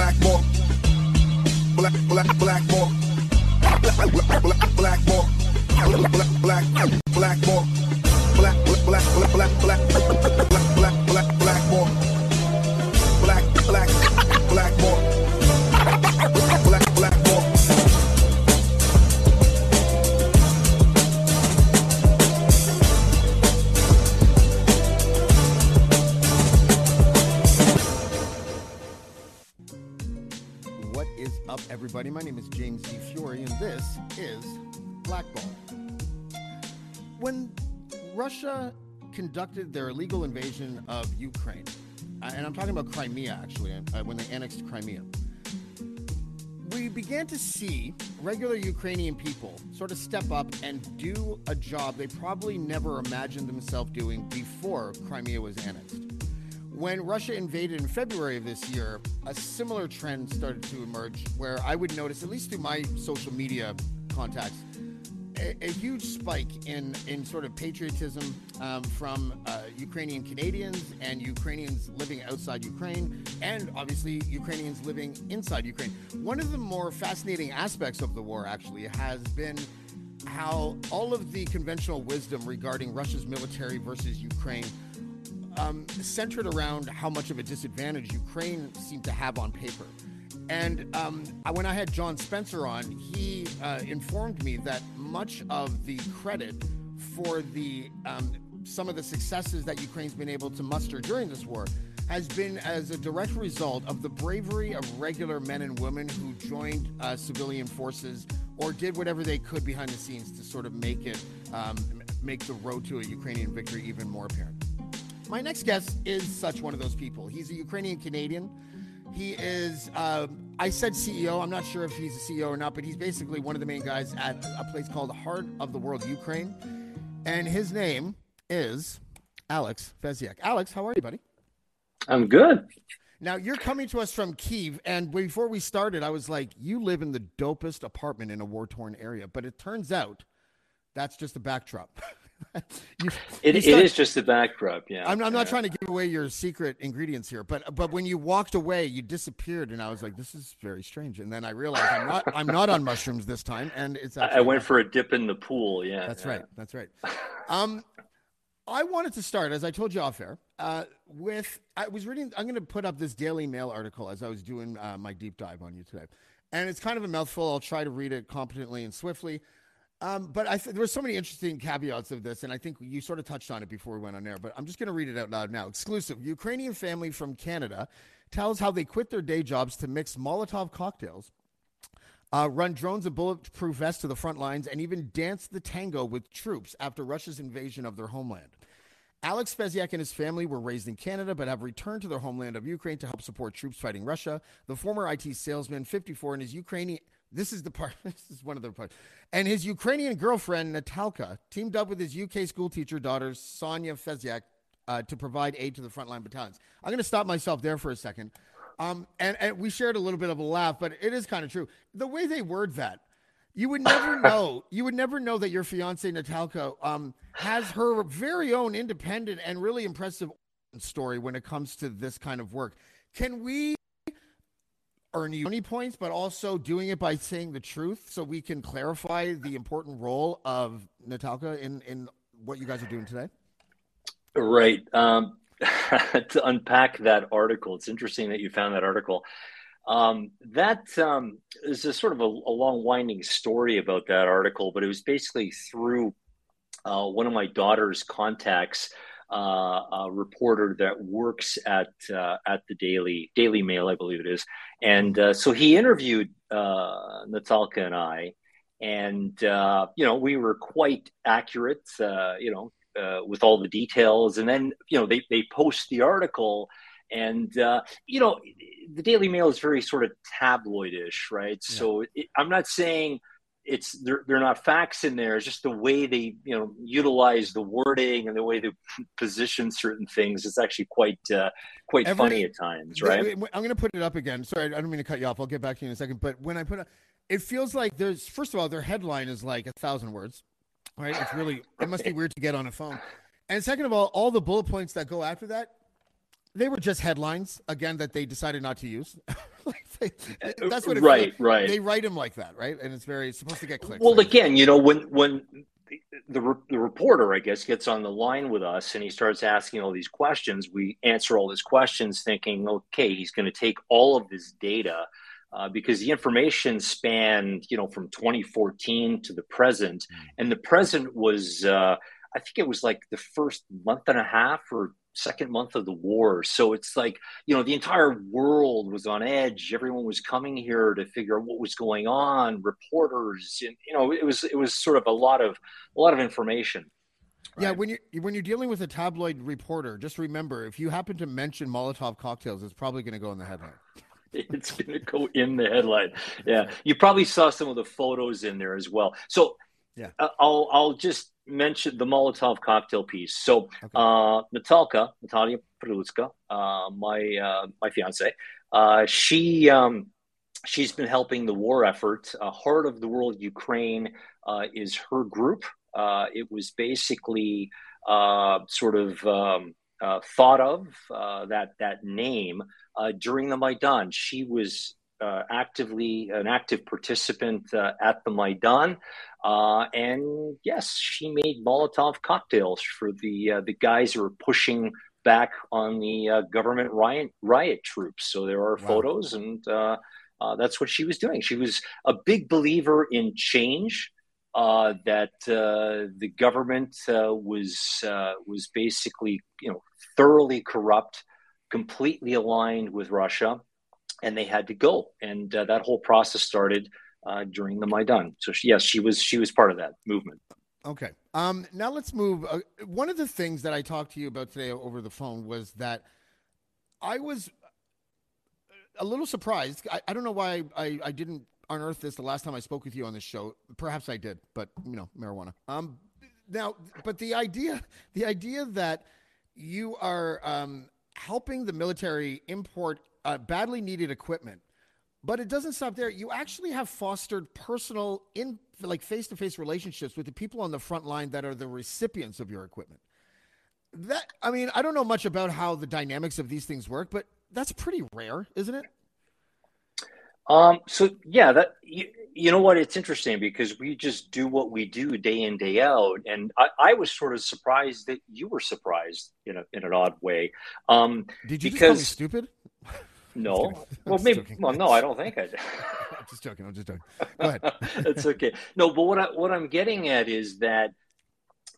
Black more. Black, black, black more. Black, black, black, black more. Black, black, black more. Black, black, black, black, black, black, black, black, black more. Black, black, black more. Everybody? My name is James E. Fiore, and this is Blackball. When Russia conducted their illegal invasion of Ukraine, uh, and I'm talking about Crimea actually, uh, when they annexed Crimea, we began to see regular Ukrainian people sort of step up and do a job they probably never imagined themselves doing before Crimea was annexed. When Russia invaded in February of this year, a similar trend started to emerge where I would notice, at least through my social media contacts, a, a huge spike in, in sort of patriotism um, from uh, Ukrainian Canadians and Ukrainians living outside Ukraine, and obviously Ukrainians living inside Ukraine. One of the more fascinating aspects of the war actually has been how all of the conventional wisdom regarding Russia's military versus Ukraine um, centered around how much of a disadvantage Ukraine seemed to have on paper. And um, when I had John Spencer on, he uh, informed me that much of the credit for the um, some of the successes that Ukraine's been able to muster during this war has been as a direct result of the bravery of regular men and women who joined uh, civilian forces or did whatever they could behind the scenes to sort of make it um, make the road to a Ukrainian victory even more apparent. My next guest is such one of those people. He's a Ukrainian Canadian. He is, um, I said CEO. I'm not sure if he's a CEO or not, but he's basically one of the main guys at a place called the Heart of the World Ukraine. And his name is Alex Feziak. Alex, how are you, buddy? I'm good. Now, you're coming to us from Kiev. And before we started, I was like, you live in the dopest apartment in a war torn area. But it turns out that's just a backdrop. You- It, you start- is just a backdrop. Yeah. I'm, I'm not Yeah. trying to give away your secret ingredients here, but but when you walked away, you disappeared, and I was like, "This is very strange." And then I realized I'm not I'm not on mushrooms this time, and it's I- I went for a dip in the pool. Yeah. that's yeah. right, that's right. Um, I wanted to start, as I told you off air, uh, with I was reading. I'm going to put up this Daily Mail article as I was doing uh, my deep dive on you today, and it's kind of a mouthful. I'll try to read it competently and swiftly. Um, but I th- there were so many interesting caveats of this, and I think you sort of touched on it before we went on air. But I'm just going to read it out loud now. Exclusive: Ukrainian family from Canada tells how they quit their day jobs to mix Molotov cocktails uh, run drones and bulletproof vests to the front lines, and even dance the tango with troops after Russia's invasion of their homeland. Alex Feziak and his family were raised in Canada but have returned to their homeland of Ukraine to help support troops fighting Russia. The former IT salesman, 54, and his Ukrainian this is the part this is one of the parts. And his Ukrainian girlfriend Natalka teamed up with his UK school teacher daughter Sonia Feziak uh, to provide aid to the frontline battalions. I'm going to stop myself there for a second. Um, and, and we shared a little bit of a laugh, but it is kind of true. The way they word that, you would never know. You would never know that your fiance Natalka um, has her very own independent and really impressive story when it comes to this kind of work. Can we earn you any points, but also doing it by saying the truth, so we can clarify the important role of Natalka in in what you guys are doing today? Right. Um, to unpack that article, it's interesting that you found that article. Um, that um, is a sort of a, a long, winding story about that article, but it was basically through uh, one of my daughter's contacts, uh, a reporter that works at uh, at the Daily Daily Mail, I believe it is, and uh, so he interviewed uh, Natalka and I, and uh, you know we were quite accurate, uh, you know, uh, with all the details, and then you know they they post the article, And uh, you know, the Daily Mail is very sort of tabloidish, right? Yeah. So it, I'm not saying it's they're, they're not facts in there. It's just the way they you know utilize the wording and the way they position certain things. It's actually quite uh, quite Every, funny at times, right? I'm going to put it up again. Sorry, I don't mean to cut you off. I'll get back to you in a second. But when I put it, it feels like there's first of all their headline is like a thousand words, right? It's really it must be weird to get on a phone. And second of all, all the bullet points that go after that they were just headlines again that they decided not to use. they, that's what right, right. They write them like that, right? And it's very it's supposed to get clicks. Well, right? again, you know, when when the the reporter, I guess, gets on the line with us and he starts asking all these questions, we answer all his questions, thinking, okay, he's going to take all of this data. Uh, because the information spanned, you know, from 2014 to the present, hmm. and the present was, uh, I think it was like the first month and a half or second month of the war. So it's like, you know, the entire world was on edge. Everyone was coming here to figure out what was going on, reporters, and you know, it was it was sort of a lot of a lot of information. Right? Yeah, when you when you're dealing with a tabloid reporter, just remember if you happen to mention Molotov cocktails, it's probably going to go in the headline. it's going to go in the headline. Yeah, you probably saw some of the photos in there as well. So yeah, uh, I'll I'll just mention the Molotov cocktail piece. So okay. uh, Natalka, Natalia Prelutska, uh, my uh, my fiance, uh, she um, she's been helping the war effort. Uh, Heart of the World Ukraine uh, is her group. Uh, it was basically uh, sort of um, uh, thought of uh, that that name uh, during the Maidan. She was uh, actively an active participant uh, at the Maidan, uh, and yes, she made Molotov cocktails for the uh, the guys who were pushing back on the uh, government riot riot troops. So there are wow. photos, and uh, that's what she was doing. She was a big believer in change. that the government was was basically you know thoroughly corrupt, completely aligned with Russia and they had to go. And uh, that whole process started uh, during the Maidan. So she, yes, she was she was part of that movement. Okay. Um, now let's move. Uh, one of the things that I talked to you about today over the phone was that I was a little surprised. I, I don't know why I, I didn't unearth this the last time I spoke with you on this show. Perhaps I did, but you know, marijuana. Um, now, but the idea, the idea that you are um, helping the military import uh, badly needed equipment. But it doesn't stop there. You actually have fostered personal, in like face to face relationships with the people on the front line that are the recipients of your equipment. That I mean, I don't know much about how the dynamics of these things work, but that's pretty rare, isn't it? Um, so yeah, that you, you know what? It's interesting because we just do what we do day in day out, and I, I was sort of surprised that you were surprised in a in an odd way. Um, Did you because, stupid? No. well, maybe. Joking. Well, no, I don't think I did. I'm just joking. I'm just joking. Go ahead. It's okay. No, but what I, what I'm getting at is that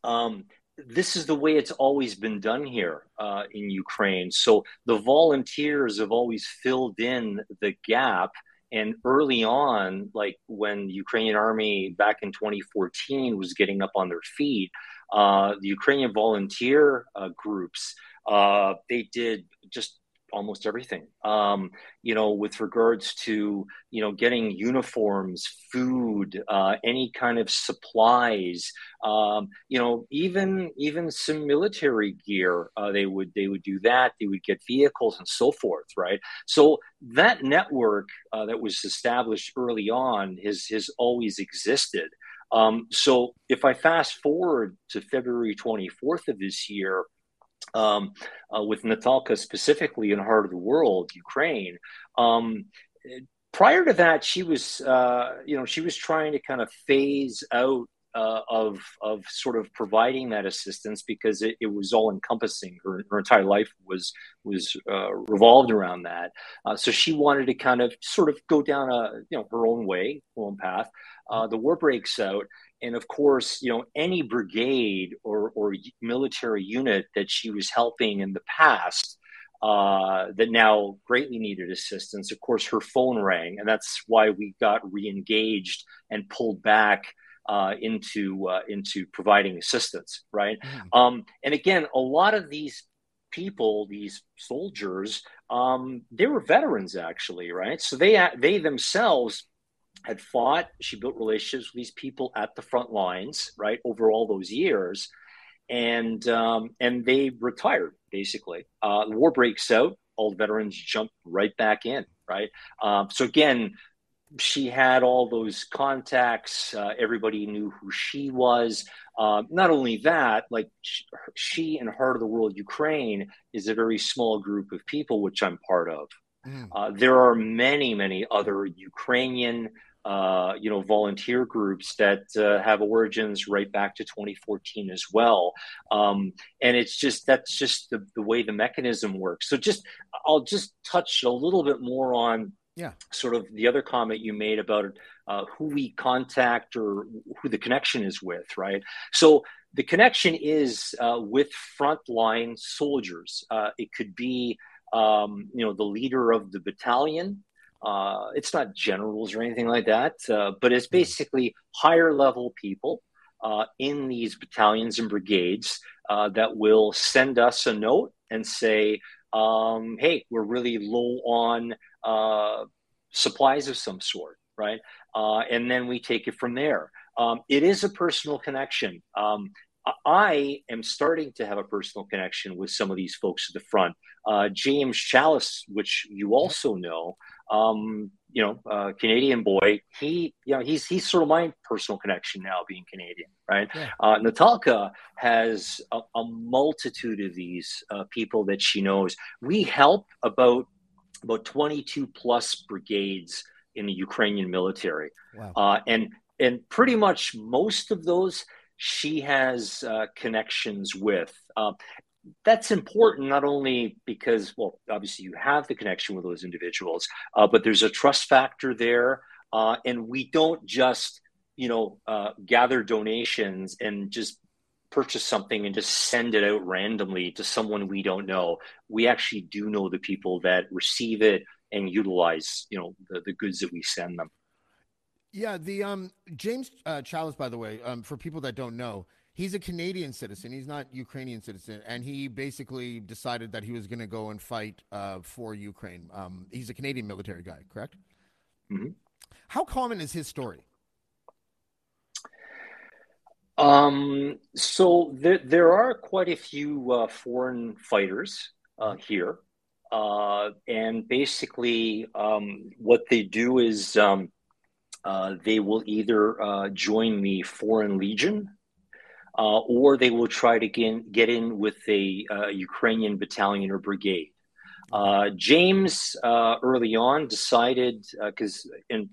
um, this is the way it's always been done here uh, in Ukraine. So the volunteers have always filled in the gap. And early on, like when the Ukrainian army back in 2014 was getting up on their feet, uh, the Ukrainian volunteer uh, groups, uh, they did just almost everything. Um, you know, with regards to you know getting uniforms, food, uh, any kind of supplies. Um, you know, even even some military gear. Uh, they would they would do that. They would get vehicles and so forth. Right. So that network uh, that was established early on has has always existed. Um, so if I fast forward to February 24th of this year, um, uh, with Natalka specifically in Heart of the World, Ukraine. Um, prior to that, she was, uh, you know, she was trying to kind of phase out uh, of of sort of providing that assistance because it, it was all encompassing. Her, her, entire life was was uh, revolved around that. Uh, so she wanted to kind of sort of go down a you know her own way, her own path. Uh, the war breaks out, and of course, you know, any brigade or, or military unit that she was helping in the past uh, that now greatly needed assistance, of course, her phone rang, and that's why we got re-engaged and pulled back uh, into uh, into providing assistance, right? Mm. Um, and again, a lot of these people, these soldiers, um, they were veterans actually, right? So they they themselves had fought. She built relationships with these people at the front lines, right, over all those years, and um, and they retired basically. Uh, the war breaks out. All the veterans jump right back in, right? Um, so again, she had all those contacts. Uh, everybody knew who she was. Uh, not only that, like she and Heart of the World Ukraine is a very small group of people, which I'm part of. Mm. Uh, there are many, many other Ukrainian, uh, you know, volunteer groups that uh, have origins right back to 2014 as well. Um, and it's just that's just the, the way the mechanism works. So just I'll just touch a little bit more on yeah sort of the other comment you made about uh, who we contact or who the connection is with right so the connection is uh, with frontline soldiers uh, it could be um, you know the leader of the battalion uh, it's not generals or anything like that uh, but it's hmm. basically higher level people uh, in these battalions and brigades that will send us a note and say um, hey, we're really low on uh, supplies of some sort, right? Uh, and then we take it from there. Um, it is a personal connection. Um, I am starting to have a personal connection with some of these folks at the front. Uh, James Chalice, which you also know, um, you know, uh, Canadian boy. He, you know, he's he's sort of my personal connection now, being Canadian, right? Yeah. Uh, Natalka has a, a, multitude of these uh, people that she knows. We help about about 22 plus brigades in the Ukrainian military. Wow. Uh, and and pretty much most of those she has uh, connections with. That's important not only because, well, obviously you have the connection with those individuals, uh, but there's a trust factor there. Uh, and we don't just, you know, uh, gather donations and just purchase something and just send it out randomly to someone we don't know. We actually do know the people that receive it and utilize, you know, the, the goods that we send them. Yeah, the um James uh, Chalice, by the way, um, for people that don't know, he's a Canadian citizen. He's not Ukrainian citizen, and he basically decided that he was going to go and fight uh, for Ukraine. Um, he's a Canadian military guy, correct? Mm-hmm. How common is his story? Um, so there, there are quite a few uh, foreign fighters uh, here. Uh, and basically, um, what they do is um, uh, they will either uh, join the Foreign Legion uh, or they will try to get, get in with a Ukrainian battalion or brigade. James early on decided, because in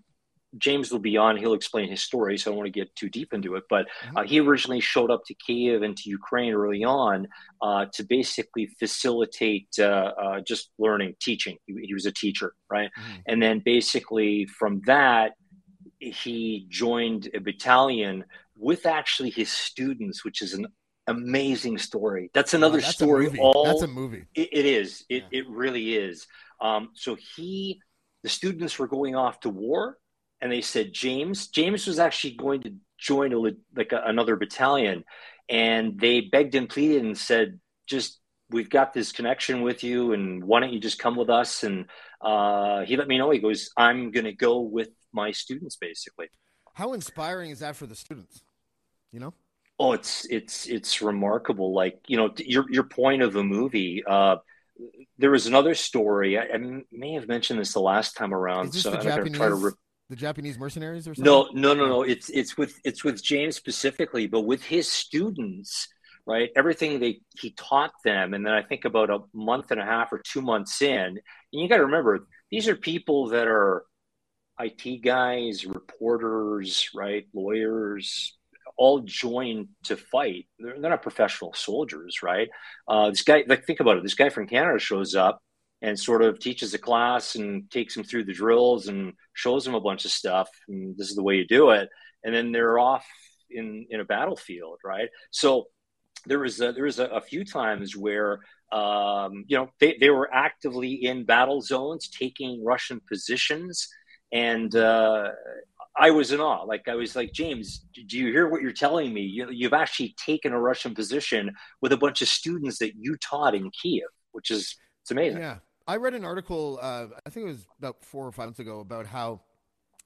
James will be on. He'll explain his story, so I don't want to get too deep into it. But mm-hmm. uh, he originally showed up to Kiev and to Ukraine early on uh, to basically facilitate uh, uh just learning, teaching. He, he, was a teacher, right? Mm-hmm. And then basically from that, he joined a battalion with actually his students, which is an amazing story. That's another oh, that's story. All that's a movie. it, it is. It, yeah. it really is. Um, so he, the students were going off to war and they said James. James was actually going to join a, like a, another battalion, and they begged and pleaded and said, "Just we've got this connection with you, and why don't you just come with us?" And uh, he let me know. He goes, "I'm going to go with my students, basically." How inspiring is that for the students? You know. Oh, it's it's it's remarkable. Like you know, your your point of the movie. Uh, there was another story. I, I, may have mentioned this the last time around. so I'm going to try to. Re- the Japanese mercenaries or something? No, no, no, no. It's it's with it's with James specifically, but with his students, right? Everything they he taught them, and then I think about a month and a half or two months in, and you got to remember these are people that are IT guys, reporters, right, lawyers, all joined to fight. They're, they're not professional soldiers, right? Uh, this guy, like, think about it. This guy from Canada shows up and sort of teaches a class and takes them through the drills and shows them a bunch of stuff and this is the way you do it and then they're off in in a battlefield right so there was a, there was a, a few times where um, you know they, they were actively in battle zones taking russian positions and uh, I was in awe. Like I was like, James, do you hear what you're telling me? You, you've actually taken a Russian position with a bunch of students that you taught in Kiev, which is it's amazing. Yeah, I read an article. Uh, I think it was about four or five months ago about how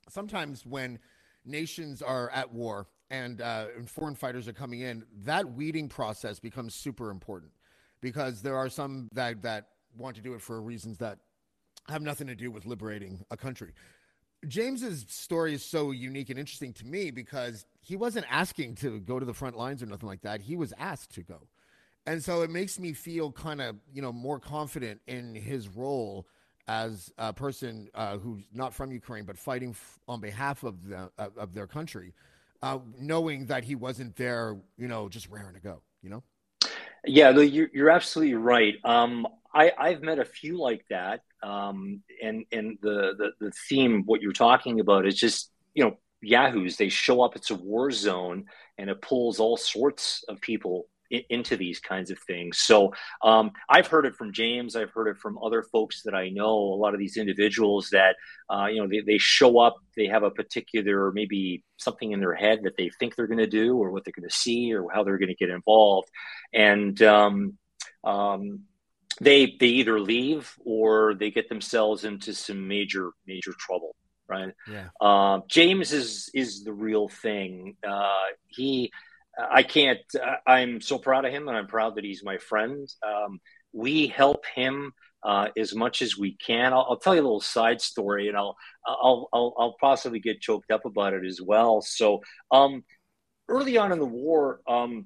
sometimes when nations are at war and, uh, and foreign fighters are coming in, that weeding process becomes super important because there are some that that want to do it for reasons that have nothing to do with liberating a country. James's story is so unique and interesting to me because he wasn't asking to go to the front lines or nothing like that. He was asked to go. And so it makes me feel kind of, you know, more confident in his role as a person uh, who's not from Ukraine but fighting f- on behalf of the uh, of their country, uh, knowing that he wasn't there, you know, just raring to go, you know. Yeah, you're, you're absolutely right. Um, I, I've met a few like that, um, and and the, the the theme what you're talking about is just you know yahoos. They show up. It's a war zone, and it pulls all sorts of people into these kinds of things. So um, I've heard it from James. I've heard it from other folks that I know. A lot of these individuals that uh, you know they, they show up. They have a particular maybe something in their head that they think they're going to do, or what they're going to see, or how they're going to get involved, and um, um, they they either leave or they get themselves into some major major trouble right yeah. uh, james is is the real thing uh, he I can't. Uh, I'm so proud of him, and I'm proud that he's my friend. Um, we help him uh, as much as we can. I'll, I'll, tell you a little side story, and I'll I'll I'll, I'll possibly get choked up about it as well. So, um, early on in the war, um,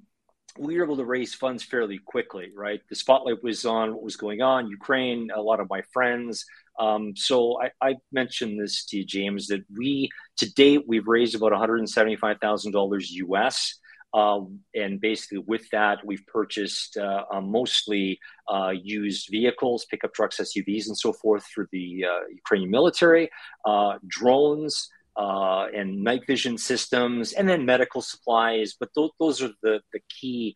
we were able to raise funds fairly quickly. Right, the spotlight was on what was going on Ukraine. A lot of my friends. Um, so I, I, mentioned this to you, James, that we to date we've raised about one hundred and seventy five thousand dollars US. Um, and basically, with that, we've purchased uh, uh, mostly uh, used vehicles, pickup trucks, SUVs, and so forth for the uh, Ukrainian military, uh, drones, uh, and night vision systems, and then medical supplies. But th- those are the the key,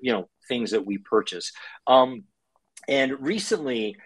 you know, things that we purchase. Um, and recently,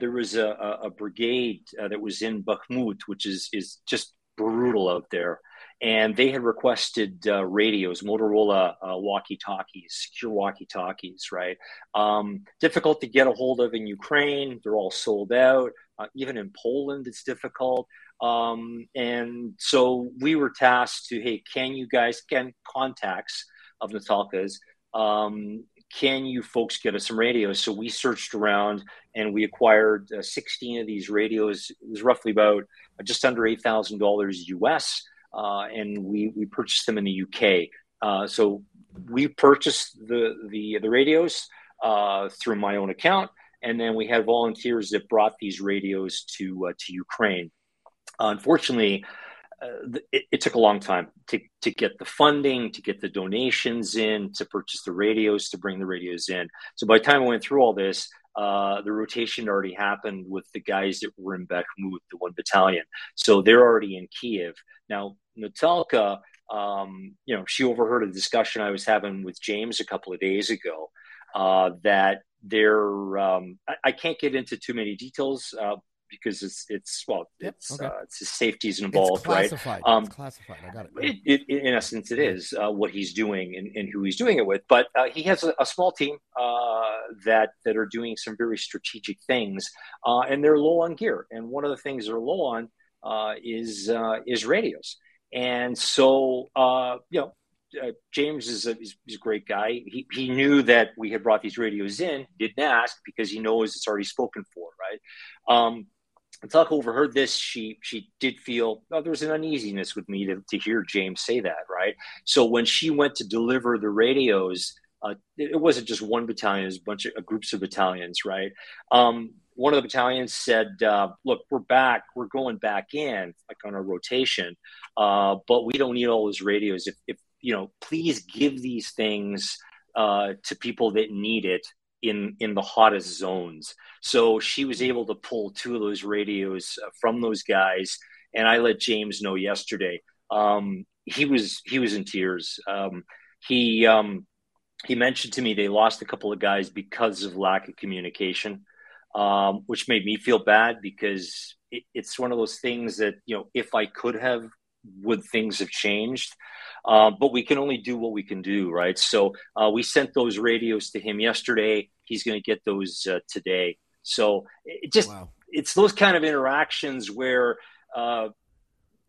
there was a, a brigade that was in Bakhmut, which is is just brutal out there and they had requested uh, radios, Motorola uh, walkie-talkies, secure walkie-talkies. Right, um, difficult to get a hold of in Ukraine. They're all sold out. Uh, even in Poland, it's difficult. Um, and so we were tasked to, hey, can you guys, can contacts of Natalka's, um, can you folks get us some radios? So we searched around and we acquired uh, 16 of these radios. It was roughly about just under $8,000 US uh, and we we purchased them in the UK. Uh, so we purchased the the the radios uh, through my own account, and then we had volunteers that brought these radios to uh, to Ukraine. Unfortunately. Uh, it, it, took a long time to, to get the funding, to get the donations in, to purchase the radios, to bring the radios in. So by the time I went through all this, uh, the rotation already happened with the guys that were in Bakhmut, the one battalion. So they're already in Kiev. Now, Natalka, um, you know, she overheard a discussion I was having with James a couple of days ago uh, that there, um, I, I, can't get into too many details uh, because it's it's well yep, it's okay. uh, it's his safety's involved, right? Um, it's classified. I got it, it, it. In essence, it is uh, what he's doing and, and, who he's doing it with. But uh, he has a, a small team uh, that that are doing some very strategic things, uh, and they're low on gear. And one of the things they're low on uh, is is radios. And so, you know, uh, James is a, he's, he's, a great guy. He, he knew that we had brought these radios in, didn't ask because he knows it's already spoken for, right? Um, Tuck overheard this. She she did feel oh, there was an uneasiness with me to, to hear James say that, right? So when she went to deliver the radios, uh, it, wasn't just one battalion; it was a bunch of uh, groups of battalions, right? Um, one of the battalions said, uh, "Look, we're back. We're going back in, like on a rotation, uh, but we don't need all those radios. If, if you know, please give these things uh, to people that need it in in the hottest zones. So she was able to pull two of those radios uh, from those guys, and I let James know yesterday. Um, he was he was in tears. Um, he um, he mentioned to me they lost a couple of guys because of lack of communication. um, which made me feel bad because it, it's one of those things that you know if I could have, would things have changed? Um, but we can only do what we can do, right? So uh, we sent those radios to him yesterday. He's going to get those uh, today. So it just wow. it's those kind of interactions where uh,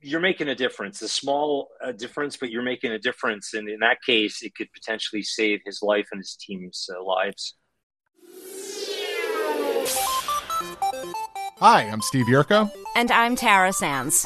you're making a difference, a small uh, difference, but you're making a difference. And in that case, it could potentially save his life and his team's uh, lives. Hi, I'm Steve Yerko. And I'm Tara Sands.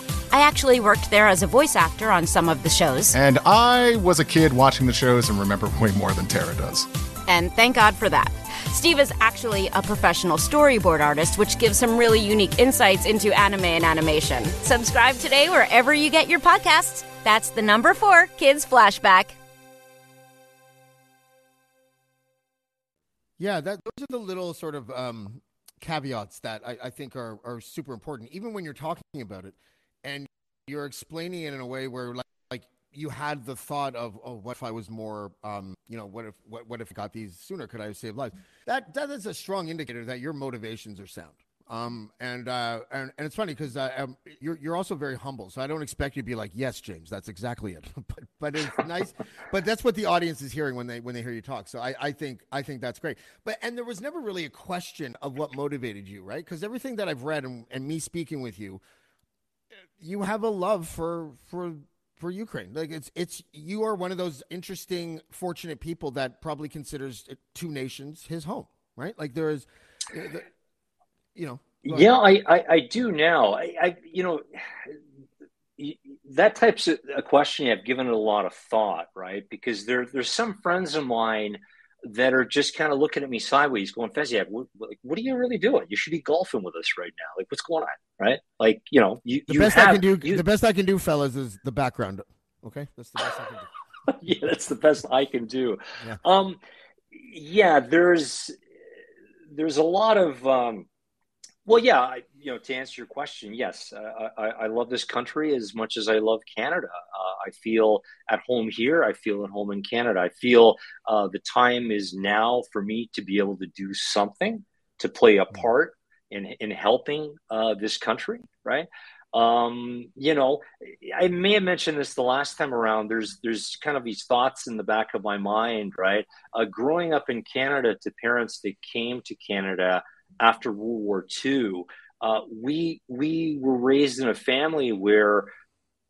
I actually worked there as a voice actor on some of the shows. And I was a kid watching the shows and remember way more than Tara does. And thank God for that. Steve is actually a professional storyboard artist, which gives some really unique insights into anime and animation. Subscribe today wherever you get your podcasts. That's the number four Kids Flashback. Yeah, that those are the little sort of um, caveats that I, I think are, are super important, even when you're talking about it and you're explaining it in a way where like, like you had the thought of, oh, what if I was more, um, you know, what if what, what if I got these sooner? Could I have saved lives? That that is a strong indicator that your motivations are sound. Um, and, uh, and, and it's funny because uh, um, you're, you're also very humble. So I don't expect you to be like, yes, James, that's exactly it. but, but it's nice. But that's what the audience is hearing when they, when they hear you talk. So I, I think, I think that's great. But, and there was never really a question of what motivated you, right? Because everything that I've read and, and me speaking with you, you have a love for, for, for Ukraine. Like it's, it's, you are one of those interesting, fortunate people that probably considers two nations his home, right? Like there is, you know. Yeah, I, I, I, do now. I, I, you know, that type's of a question I've given it a lot of thought, right? Because there, there's some friends of mine that are just kind of looking at me sideways, going, Feziak, what, like, what are you really doing? You should be golfing with us right now. Like, what's going on, right? Like, you know, you, the you best have, I can do. You, the best I can do, fellas, is the background. Okay, that's the best I can do. yeah, that's the best I can do. Yeah. Um, yeah, there's there's a lot of um, well, yeah, I, you know, to answer your question, yes, uh, I, I, love this country as much as I love Canada. Uh, I feel at home here. I feel at home in Canada. I feel uh, the time is now for me to be able to do something to play a mm. part in in helping uh, this country. Right. Um, you know, I may have mentioned this the last time around. There's there's kind of these thoughts in the back of my mind. Right. Uh, growing up in Canada to parents that came to Canada after World War II, uh, we we were raised in a family where,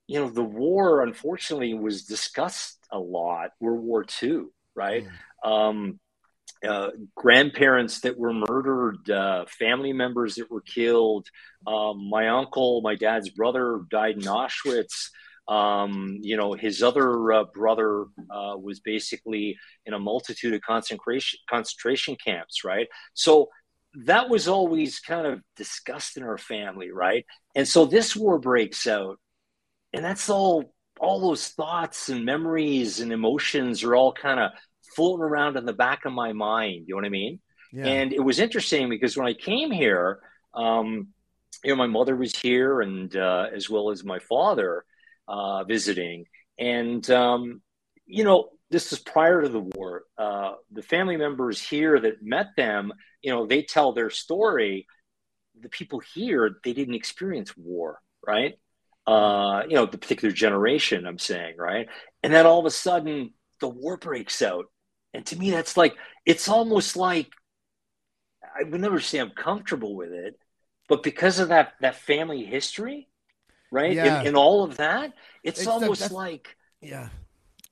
you know, the war unfortunately was discussed a lot. World War II, right? Mm. Um, uh, grandparents that were murdered, uh, family members that were killed. Um, my uncle, my dad's brother, died in Auschwitz. Um, you know, his other uh, brother uh, was basically in a multitude of concentration concentration camps. Right, so that was always kind of discussed in our family, right? And so this war breaks out, and that's all all those thoughts and memories and emotions are all kind of floating around in the back of my mind. You know what I mean? Yeah. And it was interesting because when I came here, um, you know, my mother was here, and uh, as well as my father uh, visiting, and um, you know, this is prior to the war. Uh, the family members here that met them, you know, they tell their story. The people here, they didn't experience war, right? Uh, you know, the particular generation, I'm saying, right? And then all of a sudden, the war breaks out. And to me, that's like, it's almost like I would never say I'm comfortable with it, but because of that, that family history, right? Yeah. And, and all of that, it's, it's almost like, yeah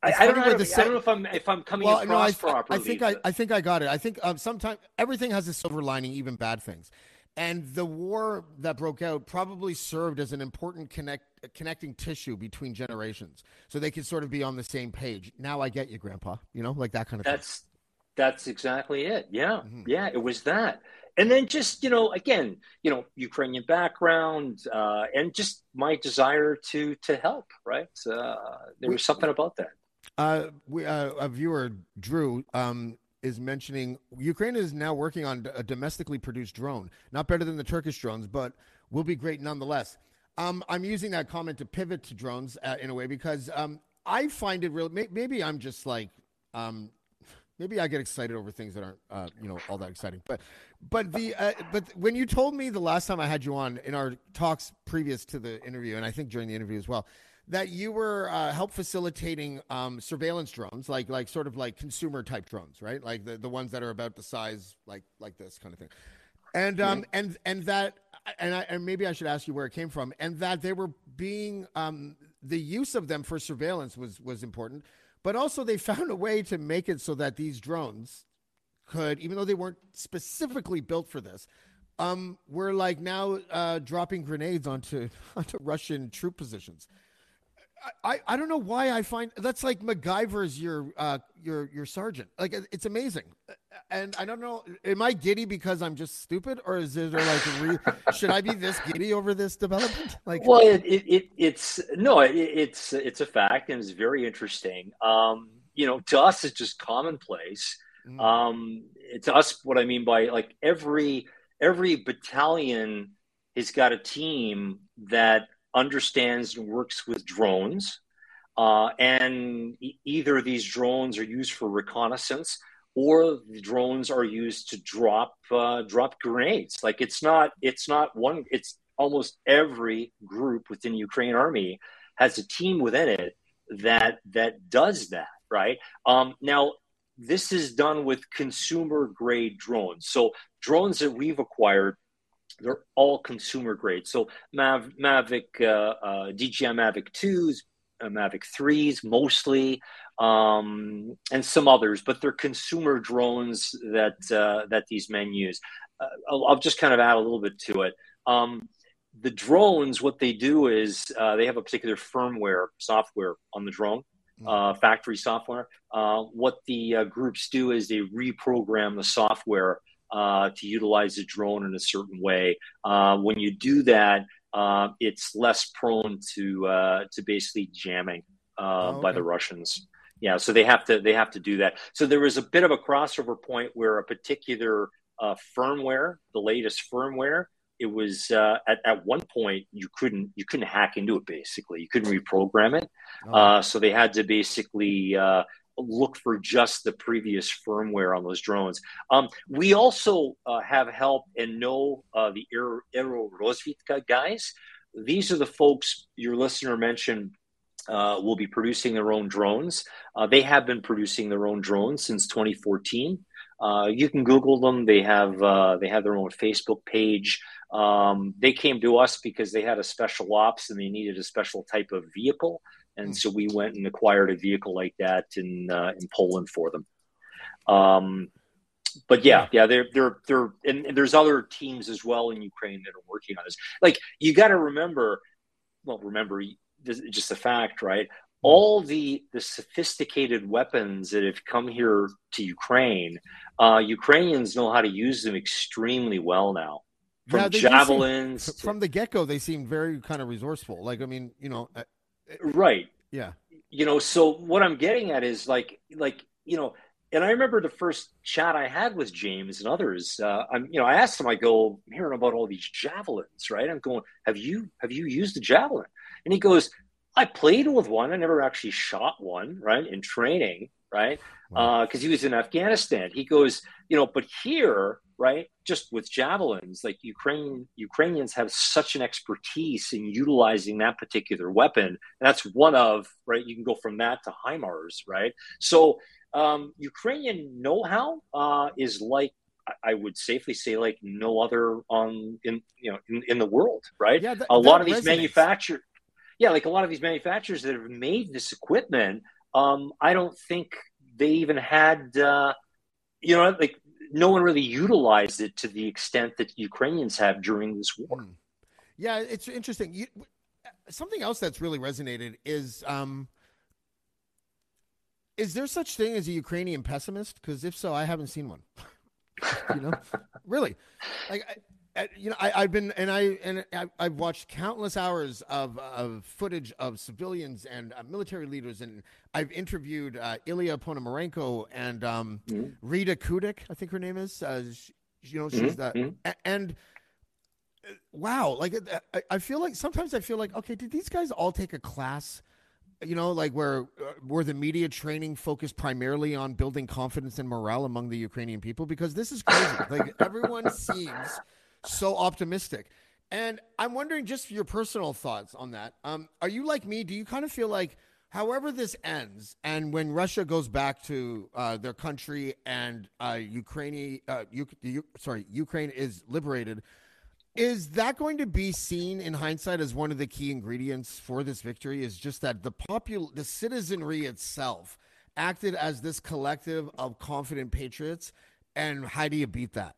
I, I, don't know. If, I don't know if I'm if I'm coming well, across no, I, properly. I think I, I think I got it. I think um, sometimes everything has a silver lining, even bad things. And the war that broke out probably served as an important connect connecting tissue between generations, so they could sort of be on the same page. Now I get you, Grandpa. You know, like that kind of. That's thing. that's exactly it. Yeah, mm-hmm. yeah. It was that, and then just you know again you know ukrainian background uh, and just my desire to to help right uh, there was something about that uh, we, uh, a viewer drew um, is mentioning ukraine is now working on a domestically produced drone not better than the turkish drones but will be great nonetheless um, i'm using that comment to pivot to drones uh, in a way because um, i find it real maybe i'm just like um, maybe I get excited over things that aren't, uh, you know, all that exciting. But, but the, uh, but when you told me the last time I had you on in our talks previous to the interview, and I think during the interview as well, that you were uh, help facilitating um, surveillance drones, like like sort of like consumer type drones, right? Like the, the ones that are about the size like like this kind of thing, and um and and that and I, and maybe I should ask you where it came from, and that they were being um the use of them for surveillance was was important but also, they found a way to make it so that these drones could, even though they weren't specifically built for this, um, were like now uh, dropping grenades onto onto Russian troop positions. I, I don't know why I find that's like MacGyver's your uh, your your sergeant. Like it's amazing, and I don't know. Am I giddy because I'm just stupid, or is there like re- should I be this giddy over this development? Like, well, it, it, it it's no, it, it's it's a fact, and it's very interesting. Um, you know, to us, it's just commonplace. Mm. Um, to us, what I mean by like every every battalion has got a team that understands and works with drones. Uh, and e- either these drones are used for reconnaissance or the drones are used to drop uh, drop grenades. Like it's not it's not one. It's almost every group within the Ukraine army has a team within it that that does that. Right um, now, this is done with consumer grade drones. So drones that we've acquired they're all consumer grade. So Mav, Mavic, uh, uh, DJI Mavic 2s, uh, Mavic 3s mostly, um, and some others, but they're consumer drones that, uh, that these men use. Uh, I'll, I'll, just kind of add a little bit to it. Um, the drones, what they do is uh, they have a particular firmware software on the drone. Hmm. Uh, factory software. Uh, what the uh, groups do is they reprogram the software uh, to utilize a drone in a certain way. Uh, when you do that, uh, it's less prone to uh, to basically jamming uh, oh, okay. by the Russians. Yeah, so they have to they have to do that. So there was a bit of a crossover point where a particular uh, firmware, the latest firmware, it was at, at one point you couldn't you couldn't hack into it basically you couldn't reprogram it oh. so they had to basically look for just the previous firmware on those drones. Um, we also uh, have help and know uh, the Aero, Rozvitka guys. These are the folks your listener mentioned uh, will be producing their own drones. Uh, they have been producing their own drones since 2014. Uh, you can Google them. They have uh, they have their own Facebook page. Um, they came to us because they had a special ops and they needed a special type of vehicle and so we went and acquired a vehicle like that in uh, in Poland for them. Um, but yeah, yeah, they're they're they're and, and, there's other teams as well in Ukraine that are working on this. Like you got to remember, well, remember just the fact, right? All the the sophisticated weapons that have come here to Ukraine, uh, Ukrainians know how to use them extremely well now. From yeah, javelins seem, from the get go, they seem very kind of resourceful. Like I mean, you know, right. Yeah. You know so what i'm getting at is like like you know and i remember the first chat i had with james and others uh, i'm you know i asked him i go I'm hearing about all these javelins right? I'm going have you have you used a javelin? And he goes i played with one. I never actually shot one right in training right because uh, he was in afghanistan he goes you know but here right? Just with javelins, like Ukraine, Ukrainians have such an expertise in utilizing that particular weapon. And that's one of, right? You can go from that to HIMARS, right? So um, Ukrainian know-how uh, is like I would safely say like no other on in you know in, in the world, right? Yeah, that, a lot of these manufacturers, yeah, like a lot of these manufacturers that have made this equipment, um, I don't think they even had, uh, you know, like no one really utilized it to the extent that Ukrainians have during this war. Hmm. Yeah, it's interesting. You, something else that's really resonated is um, is there such thing as a Ukrainian pessimist? Because if so, I haven't seen one. you know, really, like. I, you know, I, have been and I and I, I've watched countless hours of of footage of civilians and uh, military leaders, and I've interviewed uh, Ilya Ponomarenko and um, mm-hmm. Rita Kudik, I think her name is. Uh, she, you know, she's mm-hmm. that, mm-hmm. and uh, wow, like I, I feel like sometimes I feel like okay, did these guys all take a class? you know, like where uh, where the media training focused primarily on building confidence and morale among the Ukrainian people because this is crazy. like everyone seems so optimistic. And I'm wondering just your personal thoughts on that. Um, are you like me? Do you kind of feel like, however this ends, and when Russia goes back to uh, their country and uh, Ukraine, uh, U- sorry, Ukraine is liberated, is that going to be seen in hindsight as one of the key ingredients for this victory? Is just that the popul- the citizenry itself acted as this collective of confident patriots, and how do you beat that?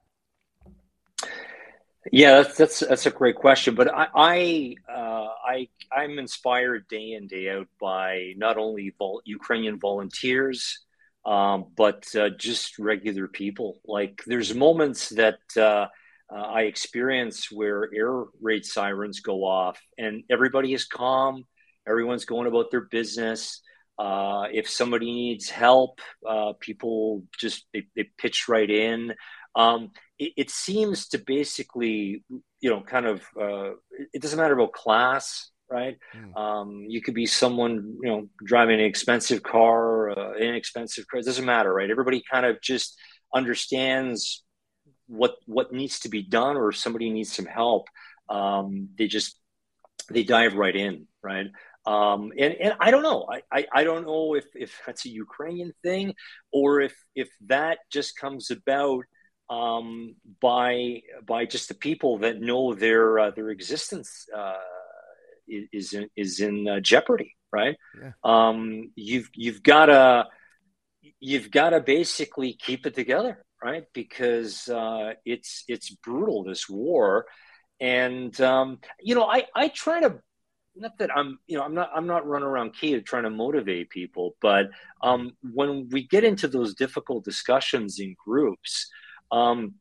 Yeah, that's that's that's a great question. But I I uh, I I'm inspired day in day out by not only vol- Ukrainian volunteers, um, but uh, just regular people. Like there's moments that uh, uh, I experience where air raid sirens go off, and everybody is calm. Everyone's going about their business. Uh, if somebody needs help, uh, people just they, they pitch right in. Um, it, it, seems to basically, you know, kind of, uh, it doesn't matter about class, right? Mm. Um, you could be someone, you know, driving an expensive car, uh, inexpensive car. It doesn't matter, right? Everybody kind of just understands what what needs to be done, or if somebody needs some help, um, they just they dive right in, right? Um, and, and I don't know. I, I, I, don't know if, if that's a Ukrainian thing or if if that just comes about um, by by just the people that know their uh, their existence uh, is in, is in uh, jeopardy, right? Yeah. Um, you've you've got to you've got to basically keep it together, right? Because uh, it's it's brutal this war, and um, you know I I try to not that I'm, you know, I'm not, I'm not running around Kiev trying to motivate people, but um, when we get into those difficult discussions in groups, um,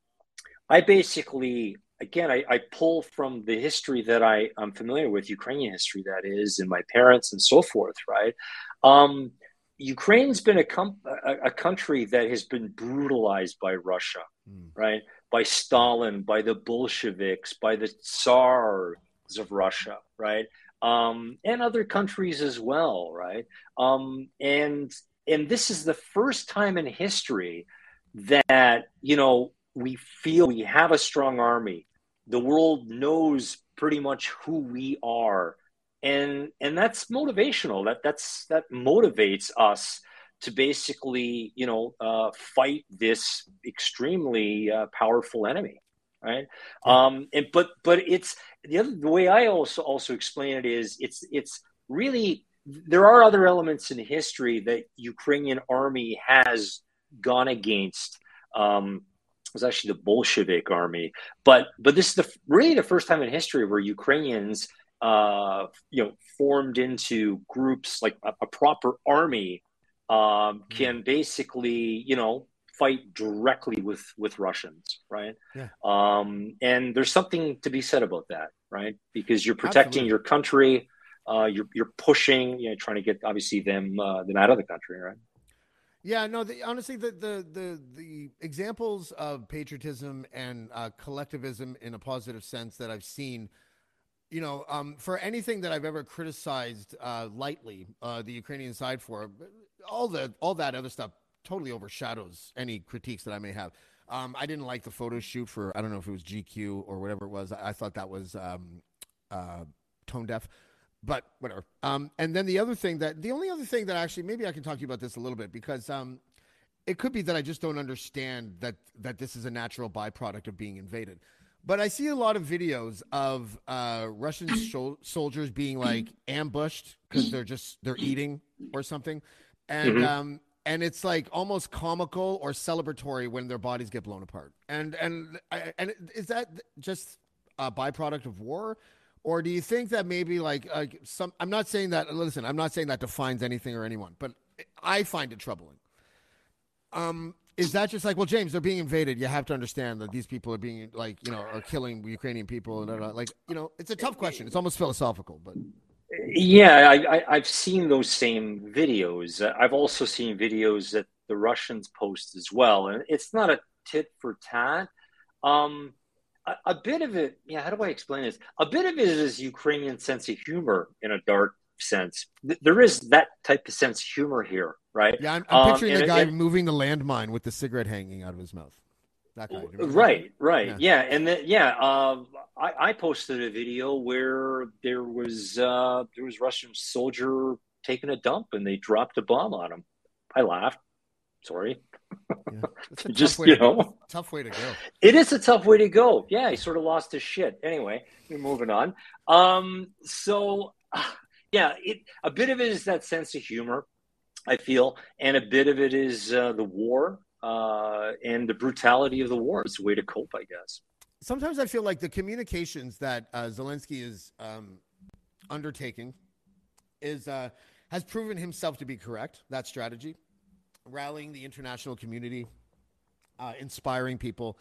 I basically, again, I, I, pull from the history that I, I'm familiar with, Ukrainian history, that is, and my parents and so forth, right? Um, Ukraine's been a, com- a, a, country that has been brutalized by Russia, mm. right? By Stalin, by the Bolsheviks, by the Tsars of Russia, right? Um, and other countries as well, right? Um, and and this is the first time in history that you know we feel we have a strong army. The world knows pretty much who we are. And and that's motivational. That that's that motivates us to basically you know uh, fight this extremely uh, powerful enemy right? Um and but but it's the other the way i also also explain it is it's it's really there are other elements in history that ukrainian army has gone against um, it was actually the Bolshevik army. But but this is the really the first time in history where Ukrainians uh, you know formed into groups like a, a proper army um, mm-hmm. can basically you know fight directly with with Russians, right? Yeah. Um, and there's something to be said about that, right? Because you're protecting Absolutely. your country. Uh, you're, you're pushing, you know, trying to get obviously them uh, them out of the country, right? Yeah, no. The, honestly, the, the the the examples of patriotism and uh, collectivism in a positive sense that I've seen, you know, um, for anything that I've ever criticized uh, lightly uh, the Ukrainian side for, all the all that other stuff totally overshadows any critiques that I may have. Um, I didn't like the photo shoot for I don't know if it was GQ or whatever it was. I, I thought that was um, uh, tone deaf but whatever. Um, and then the other thing that the only other thing that actually maybe I can talk to you about this a little bit because um, it could be that I just don't understand that that this is a natural byproduct of being invaded. But I see a lot of videos of uh, Russian soldiers being like ambushed because they're just they're eating or something, and mm-hmm. um, and it's like almost comical or celebratory when their bodies get blown apart. And and and is that just a byproduct of war? Or do you think that maybe like uh, some? I'm not saying that. Listen, I'm not saying that defines anything or anyone, but I find it troubling. Um, is that just like, well, James, they're being invaded. You have to understand that these people are being like, you know, are killing Ukrainian people, and like, you know, it's a tough question. It's almost philosophical, but yeah, I, I've seen those same videos. I've also seen videos that the Russians post as well, and it's not a tit for tat. Um, a, a bit of it, yeah. How do I explain this? A bit of it is Ukrainian sense of humor in a dark sense. There is that type of sense of humor here, right? Yeah, I'm, I'm picturing um, the guy it, moving the landmine with the cigarette hanging out of his mouth. That guy. Right, right, Yeah. yeah, and then yeah, um, I, I posted a video where there was uh, there was Russian soldier taking a dump and they dropped a bomb on him. I laughed. Sorry, Yeah. It's a tough Just, way you to go. know. tough way to go. it is a tough way to go. Yeah, he sort of lost his shit. Anyway, we're moving on. Um, so yeah, it a bit of it is that sense of humor, I feel, and a bit of it is uh, the war uh, and the brutality of the war. It's a way to cope, I guess. Sometimes I feel like the communications that uh, Zelensky is um, undertaking is uh, has proven himself to be correct. That strategy, rallying the international community, uh, inspiring people.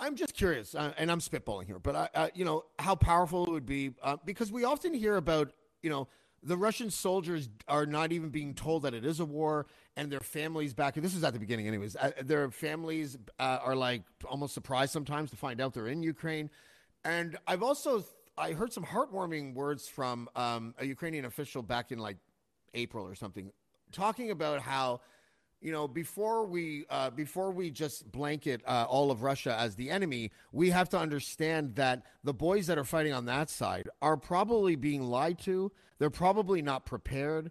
I'm just curious, uh, and I'm spitballing here, but I, uh, you know how powerful it would be uh, because we often hear about you know the Russian soldiers are not even being told that it is a war, and their families back. This is at the beginning, anyways. Uh, their families uh, are like almost surprised sometimes to find out they're in Ukraine, and I've also I heard some heartwarming words from um, a Ukrainian official back in like April or something, talking about how you know, before we uh, before we just blanket uh, all of Russia as the enemy, we have to understand that the boys that are fighting on that side are probably being lied to. They're probably not prepared.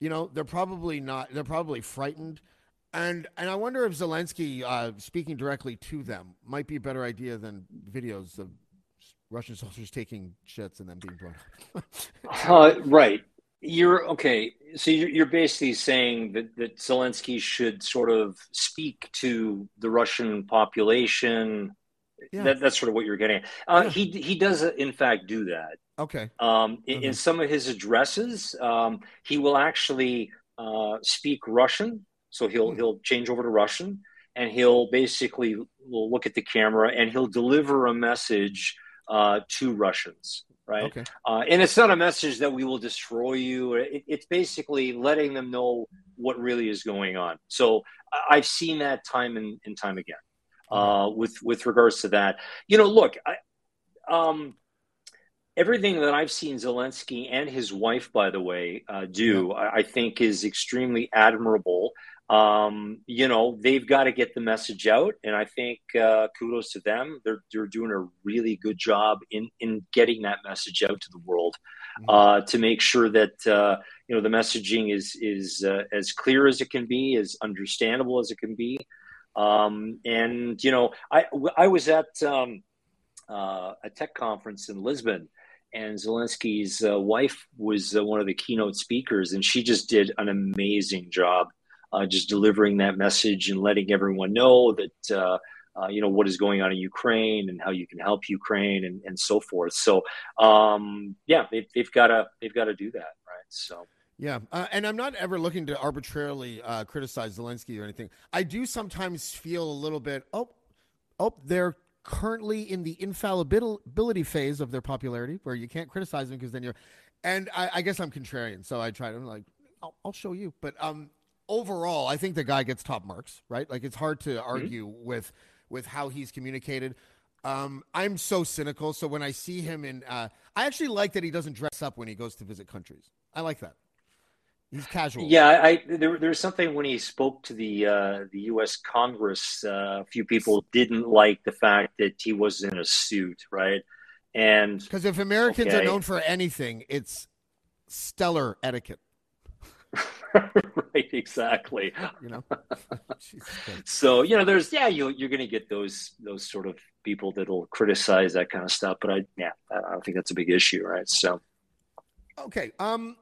You know, they're probably not. They're probably frightened. And and I wonder if Zelensky uh, speaking directly to them might be a better idea than videos of Russian soldiers taking shits and then being blown up. Uh, right. You're okay. So you're, you're basically saying that, that Zelensky should sort of speak to the Russian population. Yeah. That, that's sort of what you're getting. At. Uh, Yeah. He he does in fact do that. okay. Um, in, in Mhm. some of his addresses, um, he will actually uh, speak Russian. So he'll Hmm. he'll change over to Russian, and he'll basically will look at the camera and he'll deliver a message uh, to Russians, right? Okay. Uh, and it's not a message that we will destroy you. It, it's basically letting them know what really is going on. So I've seen that time and, and time again uh, with with regards to that. You know, look, I, um, everything that I've seen Zelensky and his wife, by the way, uh, do, I, I think is extremely admirable. Um, you know, they've got to get the message out, and I think uh, kudos to them. They're they're doing a really good job in in getting that message out to the world uh, to make sure that uh, you know the messaging is is uh, as clear as it can be, as understandable as it can be. Um, and you know, I I was at um, uh, a tech conference in Lisbon, and Zelensky's uh, wife was uh, one of the keynote speakers, and she just did an amazing job, uh, just delivering that message and letting everyone know that. Uh, uh, you know what is going on in Ukraine and how you can help Ukraine and, and so forth. So um, yeah, they've, they've got to they've got to do that, right? So Yeah, uh, and I'm not ever looking to arbitrarily uh, criticize Zelensky or anything. I do sometimes feel a little bit, oh, oh, they're currently in the infallibility phase of their popularity, where you can't criticize them because then you're. And I, I guess I'm contrarian, so I try to I'm like, I'll, I'll show you. But um, overall, I think the guy gets top marks, right? Like it's hard to argue with with how he's communicated. Um, I'm so cynical, so when I see him in, uh, I actually like that he doesn't dress up when he goes to visit countries. I like that. He's casual. Yeah, I there there's something when he spoke to the uh, the U.S. Congress. Uh, a few people didn't like the fact that he was in a suit, right? And Because if Americans are known for anything, it's stellar etiquette. right, exactly. You know. So you know, there's yeah, you you're going to get those those sort of people that'll criticize that kind of stuff. But I yeah, I don't think that's a big issue, right? So Okay. Um,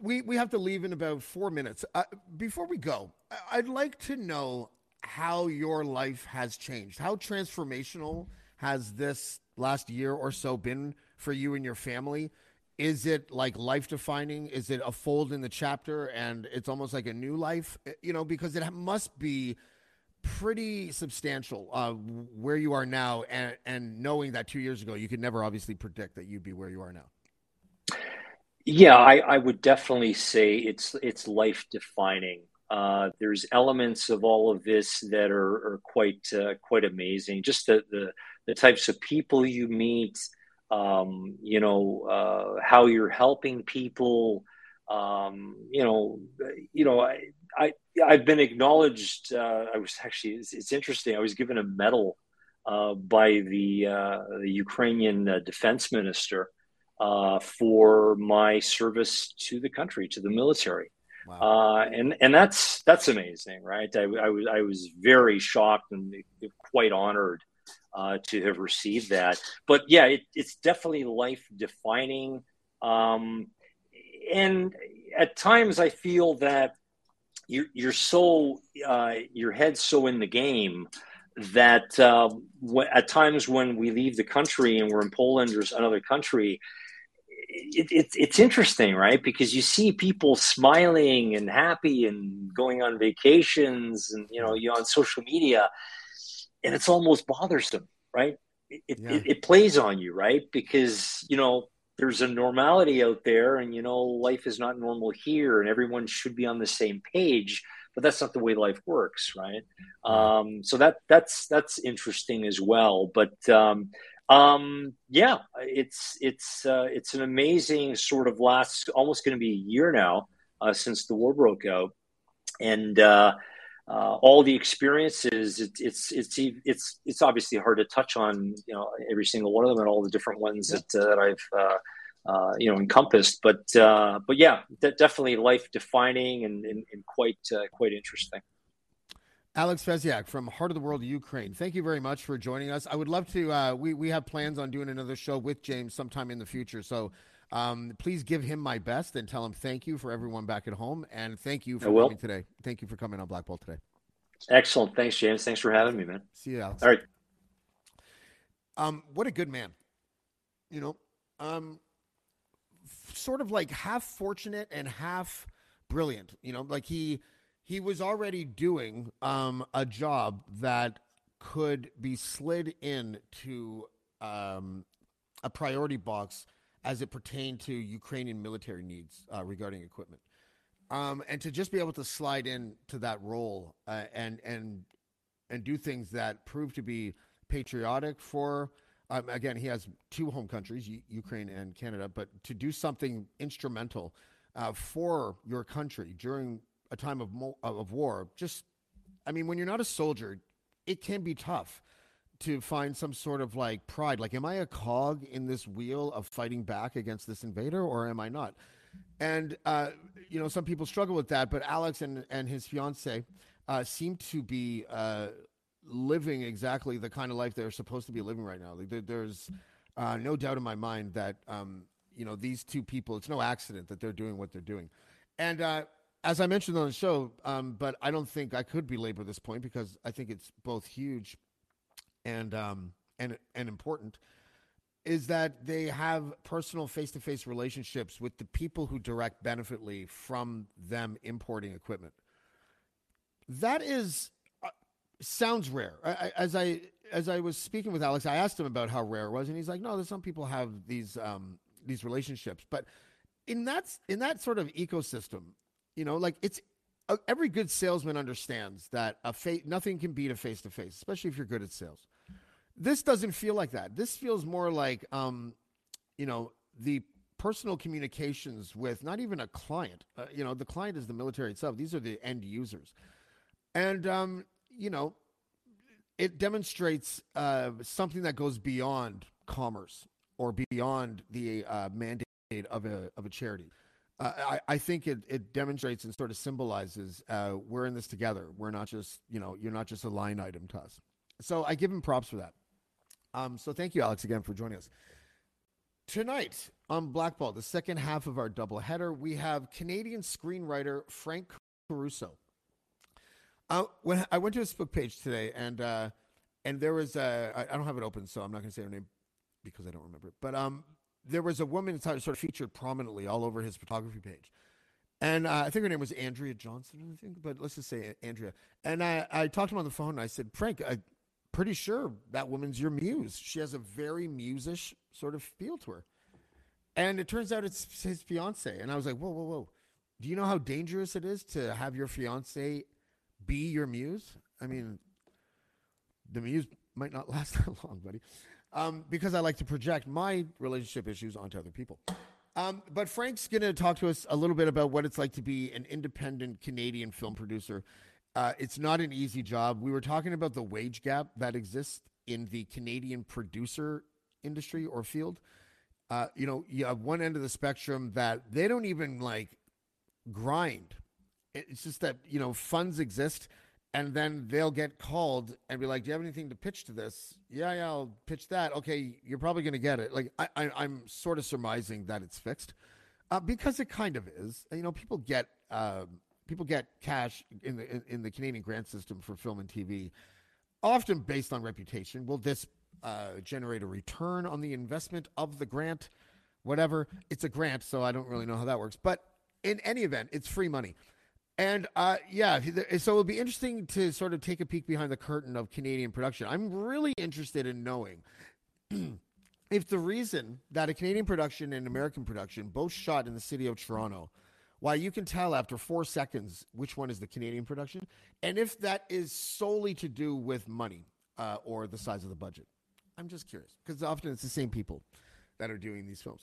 we we have to leave in about four minutes. Uh, before we go, I'd like to know how your life has changed. How transformational has this last year or so been for you and your family? Is it like life defining? Is it a fold in the chapter and it's almost like a new life? Uh, You know, because it must be pretty substantial uh, where you are now, and, and knowing that two years ago you could never obviously predict that you'd be where you are now. Yeah, I, I would definitely say it's it's life defining. Uh, there's elements of all of this that are, are quite uh, quite amazing. Just the, the the types of people you meet, um, you know, uh, how you're helping people. Um, you know, you know, I, I I've been acknowledged. Uh, I was actually it's, it's, interesting. I was given a medal uh, by the, uh, the Ukrainian defense minister for my service to the country, to the military. Wow. Uh, and and that's that's amazing, right? I, I, was I was very shocked and quite honored uh, to have received that. But yeah, it, it's definitely life defining. Um, and at times, I feel that you're, you're so uh, your head's so in the game that uh, at times when we leave the country and we're in Poland or another country, it, it, it's interesting, right? Because you see people smiling and happy and going on vacations and you know you on social media, and it's almost bothersome, right? It, yeah. it, it plays on you, right? Because you know there's a normality out there, and you know life is not normal here, and everyone should be on the same page. But that's not the way life works, right? Um, so that that's that's interesting as well. But um, um, yeah, it's it's uh, it's an amazing sort of last almost going to be a year now uh, since the war broke out, and uh, uh, all the experiences. It, it's it's it's it's obviously hard to touch on you know every single one of them and all the different ones yeah. that uh, that I've. Uh, uh, you know, encompassed, but uh, but yeah, definitely life defining and, and, and quite uh, quite interesting. Alex Feziak from Heart of the World, Ukraine. Thank you very much for joining us. I would love to. Uh, we we have plans on doing another show with James sometime in the future. So um, please give him my best and tell him thank you for everyone back at home and thank you for coming today. Thank you for coming on Black Bolt today. Excellent. Thanks, James. Thanks for having me, man. See you, Alex. All right. Um, what a good man. You know, um, sort of like half fortunate and half brilliant. You know, like he he was already doing um, a job that could be slid into um, a priority box as it pertained to Ukrainian military needs uh, regarding equipment. Um, and to just be able to slide into that role uh, and and and do things that prove to be patriotic for um, again he has two home countries U- Ukraine and Canada but to do something instrumental uh, for your country during a time of mo- of war, just I mean, when you're not a soldier, it can be tough to find some sort of like pride. Like, am I a cog in this wheel of fighting back against this invader, or am I not? And uh, you know, some people struggle with that. But Alex and and his fiance uh, seem to be uh, living exactly the kind of life they're supposed to be living right now. Like, there, there's uh, no doubt in my mind that um, you know these two people. It's no accident that they're doing what they're doing. And uh, as I mentioned on the show, um, but I don't think I could belabor this point because I think it's both huge and um, and and important. Is that they have personal face-to-face relationships with the people who direct Benefitly from them importing equipment. That is uh, sounds rare. I, as I as I was speaking with Alex, I asked him about how rare it was, and he's like, "No, there's some people have these um, these relationships, but." in that in that sort of ecosystem, you know, like it's uh, every good salesman understands that a fa- nothing can beat a face to face, especially if you're good at sales. This doesn't feel like that. This feels more like, um, you know, the personal communications with not even a client. Uh, you know, the client is the military itself. These are the end users, and um, you know, it demonstrates uh, something that goes beyond commerce or beyond the uh, mandate of a of a charity. Uh, I, I, think it, it demonstrates and sort of symbolizes uh, we're in this together. We're not just, you know, you're not just a line item to us. So I give him props for that. Um, so thank you, Alex, again for joining us. Tonight on Black Bolt, the second half of our doubleheader, we have Canadian screenwriter Frank Caruso. Uh, when I went to his book page today, and uh, and there was a, I, I don't have it open, so I'm not going to say her name because I don't remember it. But um, there was a woman sort of featured prominently all over his photography page. And uh, I think her name was Andrea Johnson, I think, but let's just say Andrea. And I, I talked to him on the phone and I said, Frank, I'm pretty sure that woman's your muse. She has a very musish sort of feel to her. And it turns out it's his fiance. And I was like, whoa, whoa, whoa. Do you know how dangerous it is to have your fiance be your muse? I mean, the muse might not last that long, buddy. Um, because I like to project my relationship issues onto other people. Um, but Frank's going to talk to us a little bit about what it's like to be an independent Canadian film producer. Uh, it's not an easy job. We were talking about the wage gap that exists in the Canadian producer industry or field. Uh, you know, you have one end of the spectrum that they don't even like grind. It's just that, you know, funds exist and then they'll get called and be like, "Do you have anything to pitch to this?" Yeah, yeah, I'll pitch that. Okay, you're probably going to get it. Like I, am sort of surmising that it's fixed uh, because it kind of is. You know, people get uh, people get cash in the in, the Canadian grant system for film and TV, often based on reputation. Will this uh, generate a return on the investment of the grant? Whatever, it's a grant, so I don't really know how that works. But in any event, it's free money. And uh, yeah, so it'll be interesting to sort of take a peek behind the curtain of Canadian production. I'm really interested in knowing if the reason that a Canadian production and American production both shot in the city of Toronto, why you can tell after four seconds which one is the Canadian production, and if that is solely to do with money uh, or the size of the budget. I'm just curious because often it's the same people that are doing these films.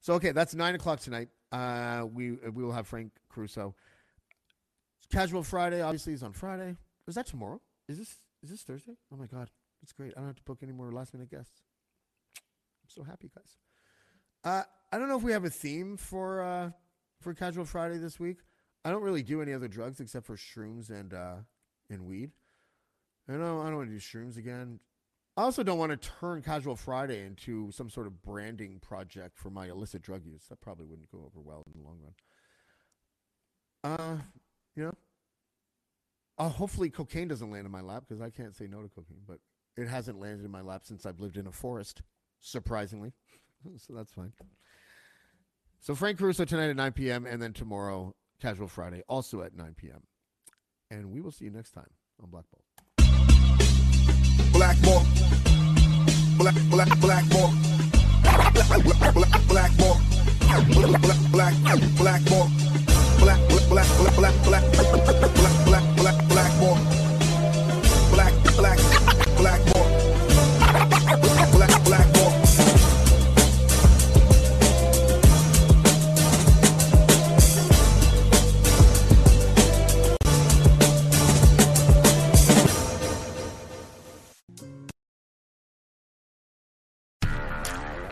So okay, that's nine o'clock tonight. Uh, we we will have Frank Caruso. Casual Friday obviously is on Friday. Is that tomorrow? Is this is this Thursday? Oh my god, that's great. I don't have to book any more last minute guests. I'm so happy, guys. Uh, I don't know if we have a theme for uh, for Casual Friday this week. I don't really do any other drugs except for shrooms and uh, and weed. I know I don't want to do shrooms again. I also don't want to turn Casual Friday into some sort of branding project for my illicit drug use. That probably wouldn't go over well in the long run. Uh, you know, uh, hopefully cocaine doesn't land in my lap because I can't say no to cocaine, but it hasn't landed in my lap since I've lived in a forest, surprisingly. so that's fine. So Frank Caruso tonight at 9 p.m. and then tomorrow, Casual Friday, also at 9 p.m. And we will see you next time on Black Bolt. Blackmore. Black, black, Blackmore. Black, black, Blackmore. Black, black, Blackmore. Black, black, black, black, black, black, black, black, Blackmore. Black,